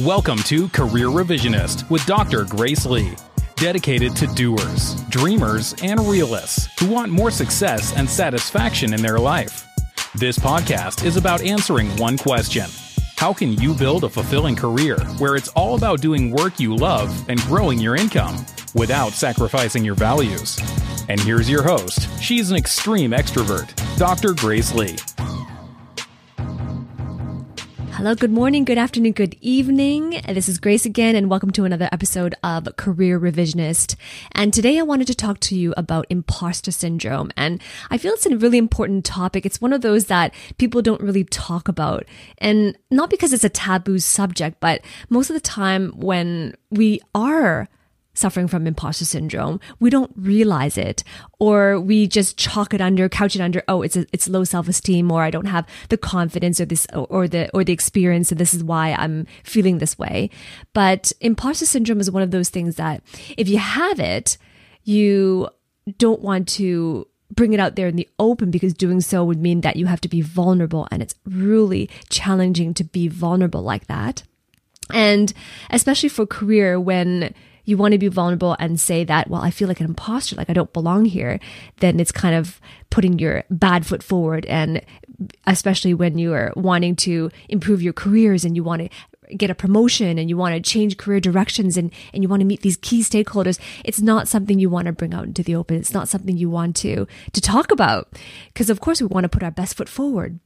Welcome to Career Revisionist with Dr. Grace Lee, dedicated to doers, dreamers, and realists who want more success and satisfaction in their life. This podcast is about answering one question How can you build a fulfilling career where it's all about doing work you love and growing your income without sacrificing your values? And here's your host. She's an extreme extrovert, Dr. Grace Lee. Hello, good morning, good afternoon, good evening. This is Grace again, and welcome to another episode of Career Revisionist. And today I wanted to talk to you about imposter syndrome. And I feel it's a really important topic. It's one of those that people don't really talk about. And not because it's a taboo subject, but most of the time when we are suffering from imposter syndrome, we don't realize it, or we just chalk it under, couch it under, oh, it's a, it's low self esteem, or I don't have the confidence, or this, or the or the experience, and this is why I'm feeling this way. But imposter syndrome is one of those things that if you have it, you don't want to bring it out there in the open because doing so would mean that you have to be vulnerable, and it's really challenging to be vulnerable like that. And especially for career when you want to be vulnerable and say that, well, I feel like an imposter, like I don't belong here, then it's kind of putting your bad foot forward. And especially when you are wanting to improve your careers and you want to get a promotion and you want to change career directions and, and you want to meet these key stakeholders, it's not something you want to bring out into the open. It's not something you want to, to talk about. Because of course we want to put our best foot forward.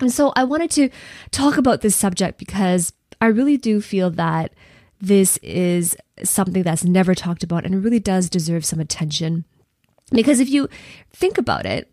And so I wanted to talk about this subject because I really do feel that this is something that's never talked about and it really does deserve some attention. Because if you think about it,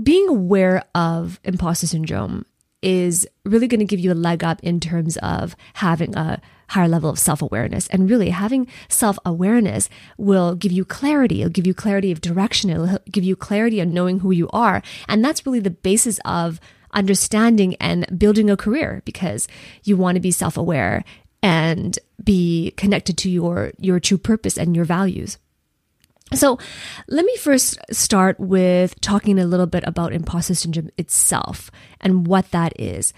being aware of imposter syndrome is really going to give you a leg up in terms of having a higher level of self awareness. And really, having self awareness will give you clarity. It'll give you clarity of direction. It'll give you clarity on knowing who you are. And that's really the basis of understanding and building a career because you want to be self aware and be connected to your your true purpose and your values. So, let me first start with talking a little bit about imposter syndrome itself and what that is.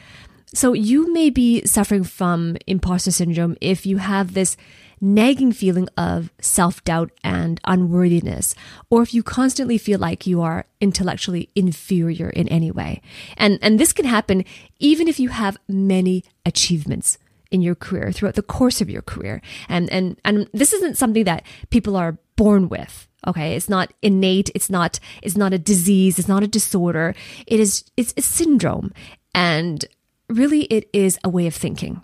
So, you may be suffering from imposter syndrome if you have this nagging feeling of self doubt and unworthiness, or if you constantly feel like you are intellectually inferior in any way. And, and this can happen even if you have many achievements in your career throughout the course of your career. And, and, and this isn't something that people are born with. Okay. It's not innate. It's not, it's not a disease. It's not a disorder. It is, it's a syndrome. And really it is a way of thinking.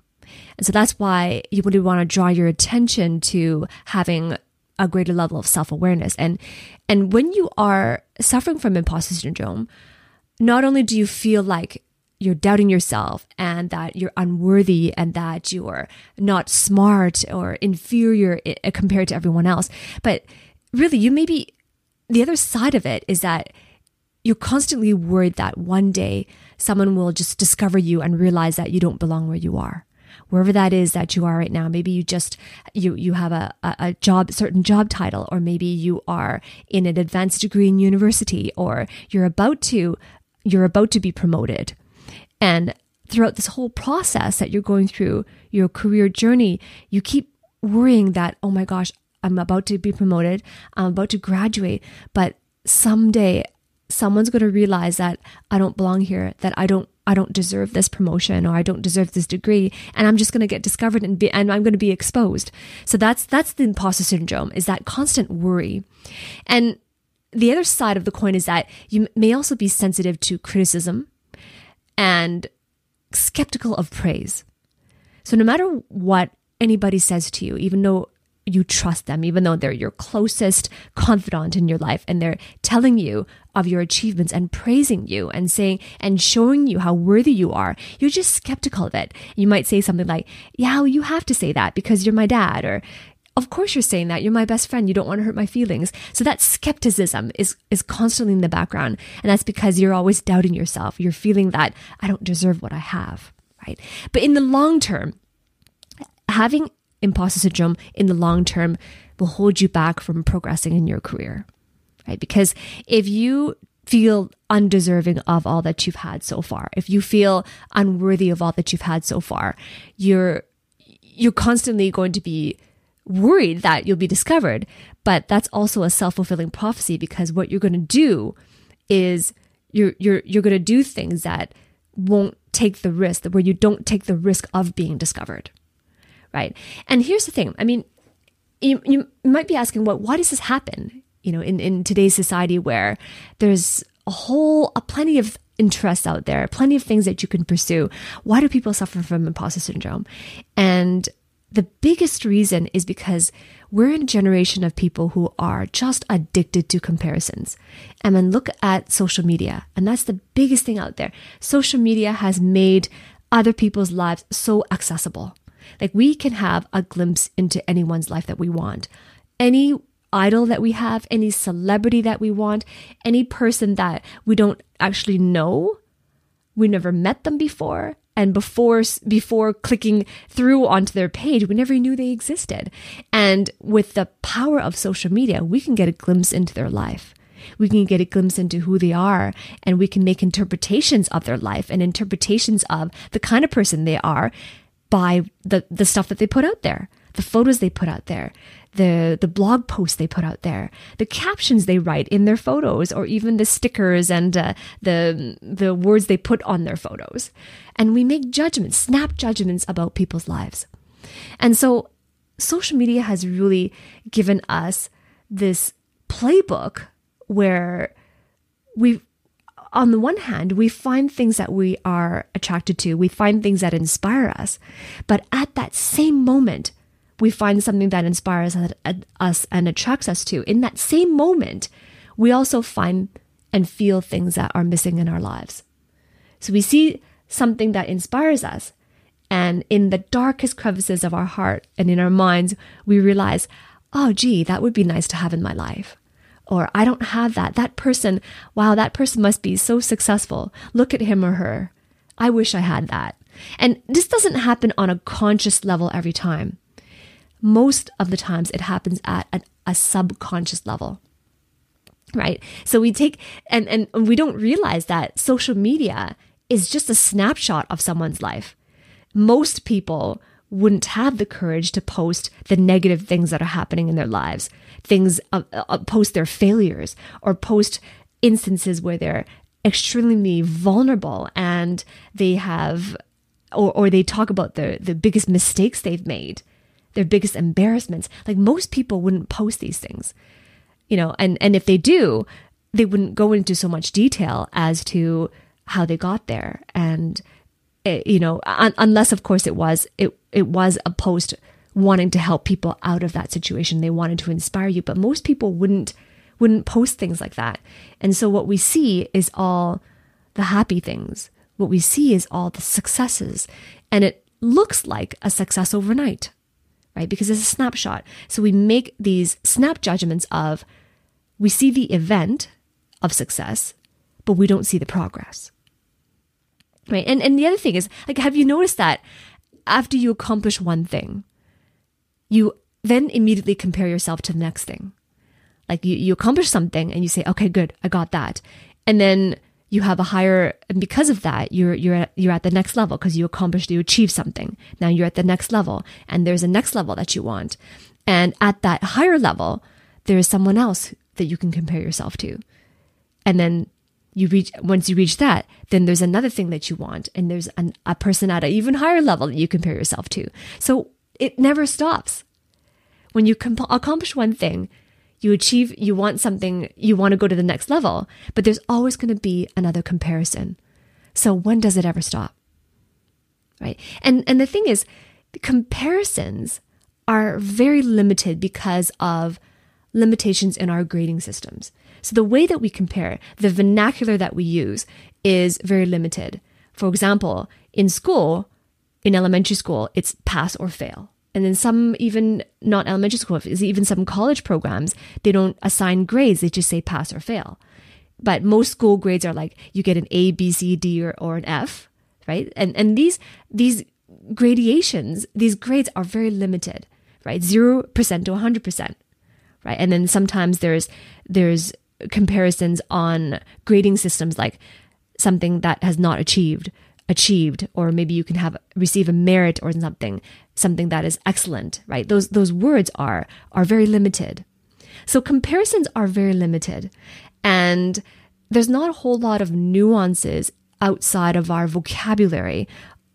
And so that's why you would want to draw your attention to having a greater level of self-awareness. And, and when you are suffering from imposter syndrome, not only do you feel like you're doubting yourself and that you're unworthy and that you're not smart or inferior eh, eh, compared to everyone else. But really, you may be the other side of it is that you're constantly worried that one day someone will just discover you and realize that you don't belong where you are wherever that is that you are right now maybe you just you you have a, a job certain job title or maybe you are in an advanced degree in university or you're about to you're about to be promoted and throughout this whole process that you're going through your career journey, you keep worrying that, oh my gosh, I'm about to be promoted, I'm about to graduate, but someday someone's going to realize that I don't belong here, that I don't I don't deserve this promotion or I don't deserve this degree and I'm just going to get discovered and be and I'm going to be exposed. So that's that's the imposter syndrome is that constant worry. And the other side of the coin is that you may also be sensitive to criticism and skeptical of praise. So, no matter what anybody says to you, even though you trust them, even though they're your closest confidant in your life and they're telling you of your achievements and praising you and saying and showing you how worthy you are, you're just skeptical of it. You might say something like, Yeah, well, you have to say that because you're my dad, or of course you're saying that. You're my best friend. You don't want to hurt my feelings. So that skepticism is, is constantly in the background. And that's because you're always doubting yourself. You're feeling that I don't deserve what I have, right? But in the long term, having imposter syndrome in the long term will hold you back from progressing in your career, right? Because if you feel undeserving of all that you've had so far, if you feel unworthy of all that you've had so far, you're you're constantly going to be worried that you'll be discovered. But that's also a self fulfilling prophecy because what you're going to do is you're you're you're going to do things that won't take the risk, where you don't take the risk of being discovered, right? And here's the thing. I mean, you you might be asking, well, why does this happen? You know, in in today's society where there's a whole a plenty of interests out there, plenty of things that you can pursue. Why do people suffer from imposter syndrome? And the biggest reason is because we're in a generation of people who are just addicted to comparisons. And then look at social media, and that's the biggest thing out there. Social media has made other people's lives so accessible. Like we can have a glimpse into anyone's life that we want. Any idol that we have, any celebrity that we want, any person that we don't actually know, we never met them before, and before before clicking through onto their page we never knew they existed. And with the power of social media we can get a glimpse into their life. We can get a glimpse into who they are and we can make interpretations of their life and interpretations of the kind of person they are by the the stuff that they put out there the photos they put out there the the blog posts they put out there, the captions they write in their photos, or even the stickers and uh, the the words they put on their photos, and we make judgments, snap judgments about people's lives, and so social media has really given us this playbook where we on the one hand, we find things that we are attracted to, we find things that inspire us. But at that same moment, we find something that inspires us and attracts us to, in that same moment, we also find and feel things that are missing in our lives. So we see something that inspires us, and in the darkest crevices of our heart and in our minds, we realize, oh, gee, that would be nice to have in my life. Or I don't have that. That person, wow, that person must be so successful. Look at him or her. I wish I had that. And this doesn't happen on a conscious level every time most of the times it happens at a, subconscious level right? So we take and and we don't realize that social media is just a snapshot of someone's life. Most people wouldn't have the courage to post the negative things that are happening in their lives things uh, uh, post their failures or post instances where they're extremely vulnerable and they have or, or they talk about the the biggest mistakes they've made their biggest embarrassments. Like most people wouldn't post these things, you know, and, and if they do, they wouldn't go into so much detail as to how they got there. And, it, eh, you know, un- unless of course it was, it, it was a post wanting to help people out of that situation. They wanted to inspire you, but most people wouldn't, wouldn't post things like that. And so what we see is all the happy things. What we see is all the successes. And it looks like a success overnight right? Because it's a snapshot. So we make these snap judgments of we see the event of success, but we don't see the progress. Right? And and the other thing is like have you noticed that after you accomplish one thing, you then immediately compare yourself to the next thing. Like you, you accomplish something and you say, okay, good, I got that. And then you have a higher and because of that you're you're at, you're at the next level because you accomplished you achieved something. Now you're at the next level and there's a next level that you want. And at that higher level there is someone else that you can compare yourself to. And then you reach once you reach that then there's another thing that you want and there's an, a person at an even higher level that you compare yourself to. So it never stops. When you comp- accomplish one thing you achieve, you want something, you want to go to the next level, but there's always going to be another comparison. So when does it ever stop? Right. And, and the thing is, comparisons are very limited because of limitations in our grading systems. So the way that we compare, the vernacular that we use is very limited. For example, in school, in elementary school, it's pass or fail and then some even not elementary school, even some college programs, they don't assign grades, they just say pass or fail. But most school grades are like you get an A, B, C, D, or, or an F, right? And and these these gradations, these grades are very limited, right? Zero percent to hundred percent, right? And then sometimes there's there's comparisons on grading systems like something that has not achieved achieved or maybe you can have receive a merit or something something that is excellent right? Those those words are are very limited. So comparisons are very limited. And there's not a whole lot of nuances outside of our vocabulary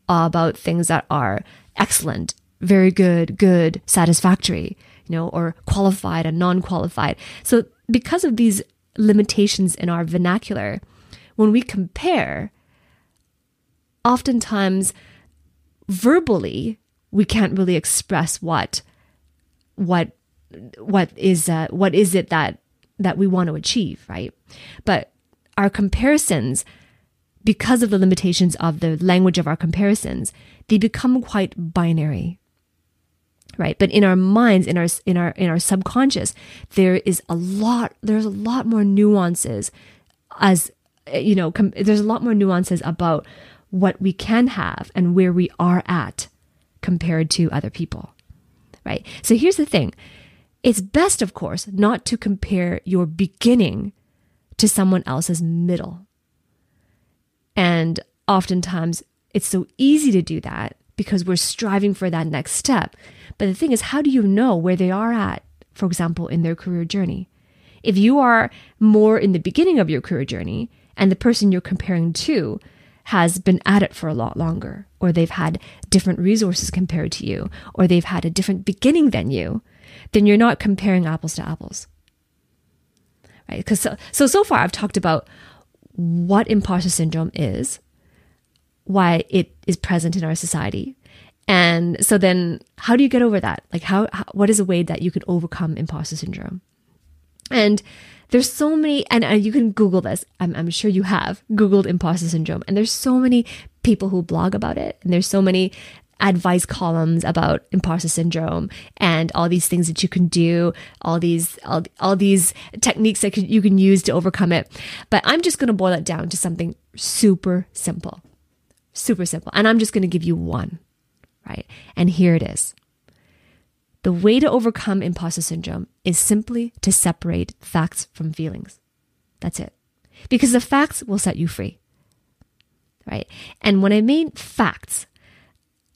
about things that are excellent very good good satisfactory you know or qualified and non-qualified. So because of these limitations in our vernacular when we compare oftentimes verbally we can't really express what what what is uh, what is it that that we want to achieve right? But our comparisons because of the limitations of the language of our comparisons they become quite binary right? But in our minds in our in our in our subconscious there is a lot there's a lot more nuances as you know com- there's a lot more nuances about what we can have and where we are at compared to other people. Right? So here's the thing it's best, of course, not to compare your beginning to someone else's middle. And oftentimes it's so easy to do that because we're striving for that next step. But the thing is, how do you know where they are at, for example, in their career journey? If you are more in the beginning of your career journey and the person you're comparing to has been at it for a lot longer, or they've had different resources compared to you, or they've had a different beginning than you, then you're not comparing apples to apples. Right? Because so, so, so far I've talked about what imposter syndrome is, why it is present in our society. And so then how do you get over that? Like how, how what is a way that you could overcome imposter syndrome? And there's so many, and uh, you can Google this. I'm, I'm sure you have Googled imposter syndrome. And there's so many people who blog about it. And there's so many advice columns about imposter syndrome and all these things that you can do, all these all, all these techniques that you can use to overcome it. But I'm just going to boil it down to something super simple. Super simple. And I'm just going to give you one, right? And here it is. The way to overcome imposter syndrome is simply to separate facts from feelings. That's it. Because the facts will set you free. Right? And when I mean facts,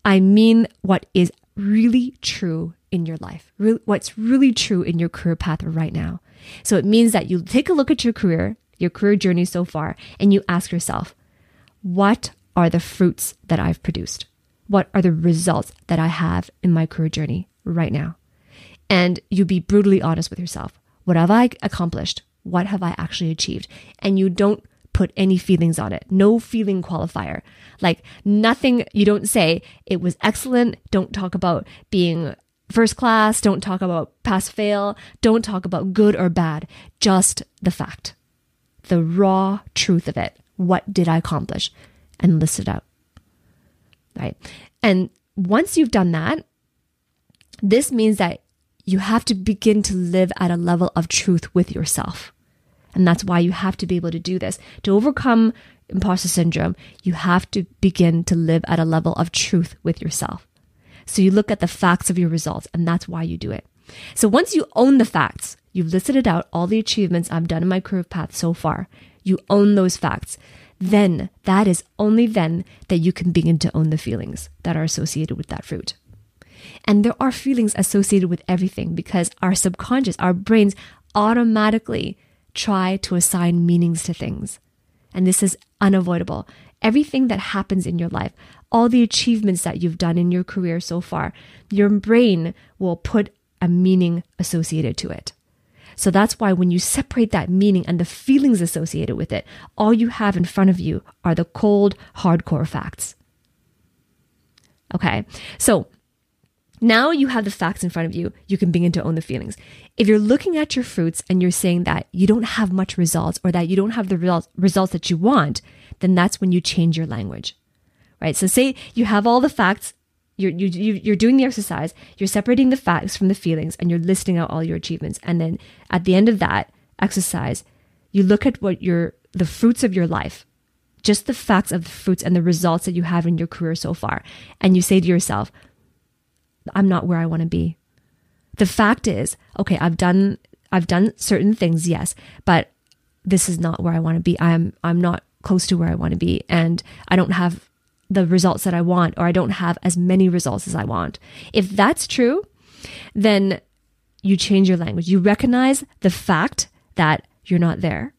I mean what is really true in your life, what's really true in your career path right now. So it means that you take a look at your career, your career journey so far, and you ask yourself, what are the fruits that I've produced? What are the results that I have in my career journey? Right now. And you be brutally honest with yourself. What have I accomplished? What have I actually achieved? And you don't put any feelings on it. No feeling qualifier. Like nothing, you don't say it was excellent. Don't talk about being first class. Don't talk about pass fail. Don't talk about good or bad. Just the fact, the raw truth of it. What did I accomplish? And list it out. Right. And once you've done that, this means that you have to begin to live at a level of truth with yourself. And that's why you have to be able to do this. To overcome imposter syndrome, you have to begin to live at a level of truth with yourself. So you look at the facts of your results, and that's why you do it. So once you own the facts, you've listed out, all the achievements I've done in my career path so far, you own those facts. Then, that is only then that you can begin to own the feelings that are associated with that fruit. And there are feelings associated with everything because our subconscious, our brains automatically try to assign meanings to things. And this is unavoidable. Everything that happens in your life, all the achievements that you've done in your career so far, your brain will put a meaning associated to it. So that's why when you separate that meaning and the feelings associated with it, all you have in front of you are the cold, hardcore facts. Okay. So now you have the facts in front of you, you can begin to own the feelings. If you're looking at your fruits and you're saying that you don't have much results or that you don't have the results, that you want, then that's when you change your language. Right? So say you have all the facts, you're, you, you're doing the exercise, you're separating the facts from the feelings and you're listing out all your achievements. And then at the end of that exercise, you look at what your, the fruits of your life, just the facts of the fruits and the results that you have in your career so far. And you say to yourself, I'm not where I want to be. The fact is, okay, I've done I've done certain things, yes, but this is not where I want to be. I'm I'm not close to where I want to be and I don't have the results that I want or I don't have as many results as I want. If that's true, then you change your language. You recognize the fact that you're not there,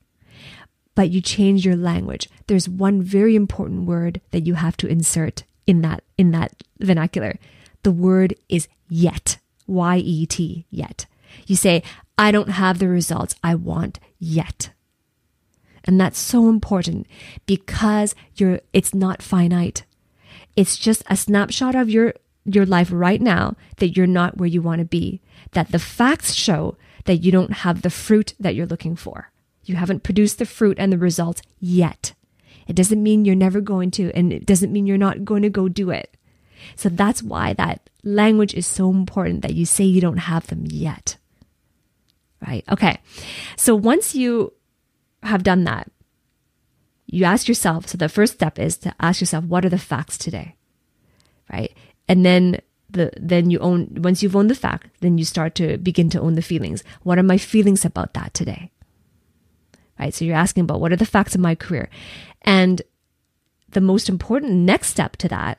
but you change your language. There's one very important word that you have to insert in that in that vernacular. The word is yet. Y E T, yet. You say, I don't have the results I want yet. And that's so important because you're, it's not finite. It's just a snapshot of your, your life right now that you're not where you want to be. That the facts show that you don't have the fruit that you're looking for. You haven't produced the fruit and the results yet. It doesn't mean you're never going to, and it doesn't mean you're not going to go do it. So that's why that language is so important that you say you don't have them yet. Right? Okay. So once you have done that, you ask yourself, so the first step is to ask yourself, what are the facts today? Right? And then the then you own once you've owned the fact, then you start to begin to own the feelings. What are my feelings about that today? Right? So you're asking about what are the facts of my career? And the most important next step to that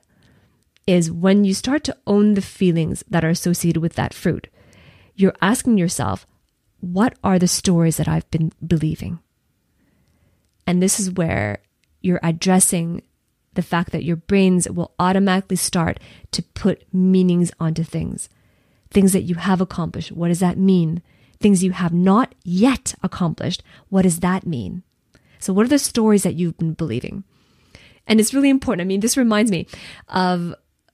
is when you start to own the feelings that are associated with that fruit. You're asking yourself, what are the stories that I've been believing? And this is where you're addressing the fact that your brains will automatically start to put meanings onto things. Things that you have accomplished. What does that mean? Things you have not yet accomplished. What does that mean? So, what are the stories that you've been believing? And it's really important. I mean, this reminds me of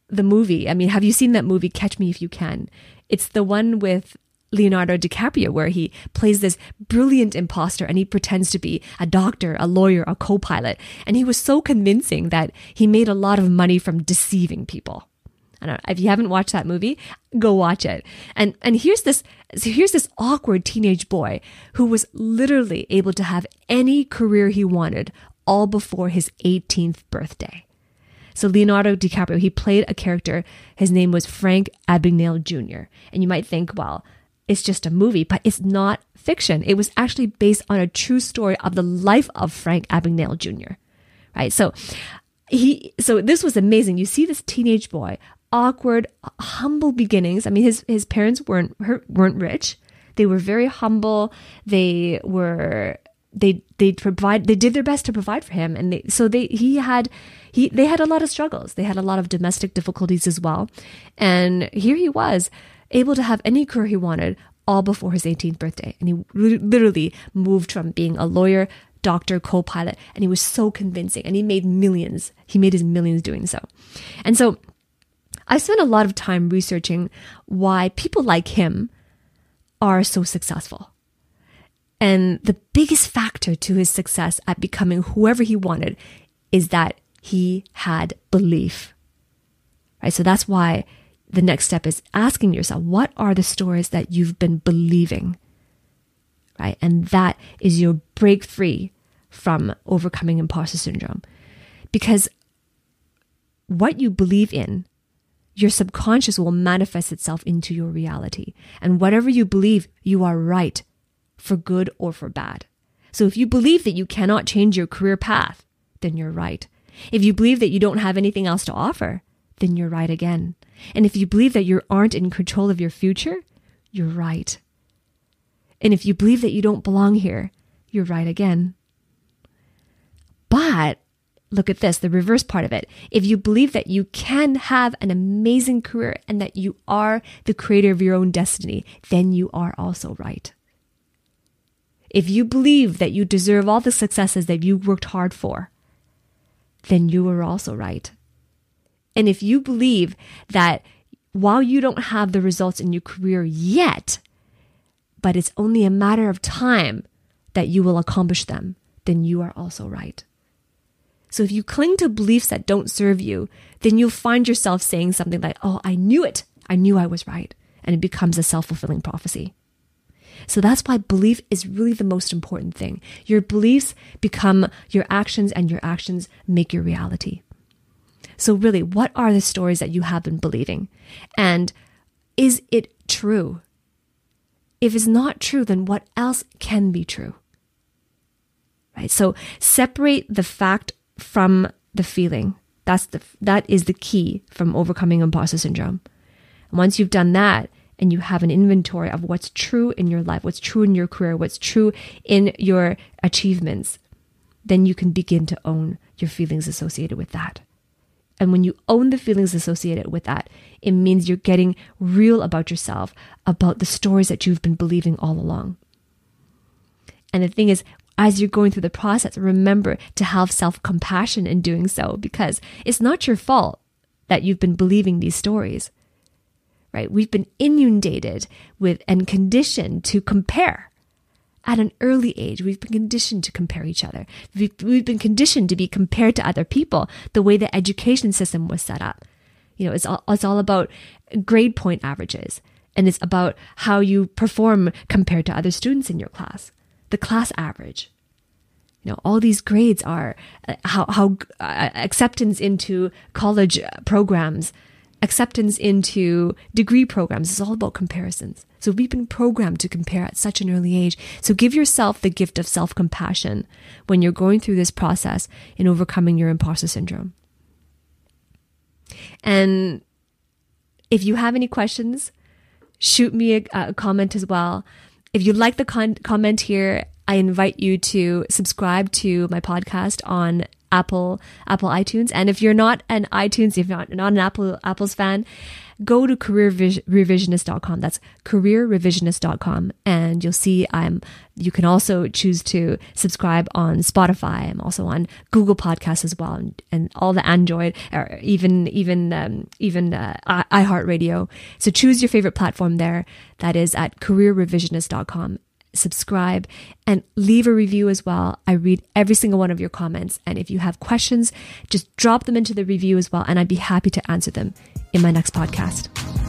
the movie. I mean, have you seen that movie, Catch Me If You Can? It's the one with Leonardo DiCaprio, where he plays this brilliant imposter and he pretends to be a doctor, a lawyer, a co pilot. And he was so convincing that he made a lot of money from deceiving people. I don't know, if you haven't watched that movie, go watch it. And and here's this here's this awkward teenage boy who was literally able to have any career he wanted all before his 18th birthday. So Leonardo DiCaprio, he played a character. His name was Frank Abagnale Jr. And you might think, well, it's just a movie, but it's not fiction. It was actually based on a true story of the life of Frank Abagnale Jr. Right? So he, so this was amazing. You see this teenage boy, awkward, humble beginnings. I mean, his, his parents weren't, weren't rich. They were very humble. They were they they provide they did their best to provide for him and they, so they he had he they had a lot of struggles. They had a lot of domestic difficulties as well. And here he was able to have any career he wanted all before his 18th birthday. And he literally moved from being a lawyer doctor co-pilot and he was so convincing. And he made millions. He made his millions doing so. And so i spent a lot of time researching why people like him are so successful. And the biggest factor to his success at becoming whoever he wanted is that he had belief. Right? So that's why the next step is asking yourself, what are the stories that you've been believing? Right? And that is your break free from overcoming imposter syndrome. Because what you believe in, your subconscious will manifest itself into your reality. And whatever you believe, you are right for good or for bad. So if you believe that you cannot change your career path, then you're right. If you believe that you don't have anything else to offer, then you're right again. And if you believe that you aren't in control of your future, you're right. And if you believe that you don't belong here, you're right again. But look at this, the reverse part of it. If you believe that you can have an amazing career and that you are the creator of your own destiny, then you are also right. If you believe that you deserve all the successes that you worked hard for, then you are also right. And if you believe that while you don't have the results in your career yet, but it's only a matter of time that you will accomplish them, then you are also right. So if you cling to beliefs that don't serve you, then you'll find yourself saying something like, Oh, I knew it. I knew I was right. And it becomes a self fulfilling prophecy. So that's why belief is really the most important thing. Your beliefs become your actions, and your actions make your reality. So, really, what are the stories that you have been believing? And is it true? If it's not true, then what else can be true? Right? So, separate the fact from the feeling That's the that is the key from overcoming imposter syndrome. And once you've done that and you have an inventory of what's true in your life, what's true in your career, what's true in your achievements, then you can begin to own your feelings associated with that. And when you own the feelings associated with that, it means you're getting real about yourself, about the stories that you've been believing all along. And the thing is, as you're going through the process, remember to have self compassion in doing so because it's not your fault that you've been believing these stories, right? We've been inundated with and conditioned to compare at an early age, we've been conditioned to compare each other. We've, we've been conditioned to be compared to other people the way the education system was set up. You know, it's all, it's all about grade point averages and it's about how you perform compared to other students in your class, the class average. You know, all these grades are uh, how, how uh, acceptance into college programs acceptance into degree programs is all about comparisons. So we've been programmed to compare at such an early age. So give yourself the gift of self compassion when you're going through this process in overcoming your imposter syndrome. And if you have any questions, shoot me a, a comment as well. If you like the con- comment here, I invite you to subscribe to my podcast on Apple Apple iTunes. And if you're not an iTunes, if you're not, not an Apple Apple's fan, go to careerrevisionist.com. That's careerrevisionist.com. And you'll see I'm you can also choose to subscribe on Spotify. I'm also on Google Podcasts as well, and, and all the Android or even even um, even uh, iHeartRadio. So choose your favorite platform there. That is at careerrevisionist.com subscribe, and leave a review as well. I read every single one of your comments. And if you have questions, just drop them into the review as well, and I'd be happy to answer them in my next podcast.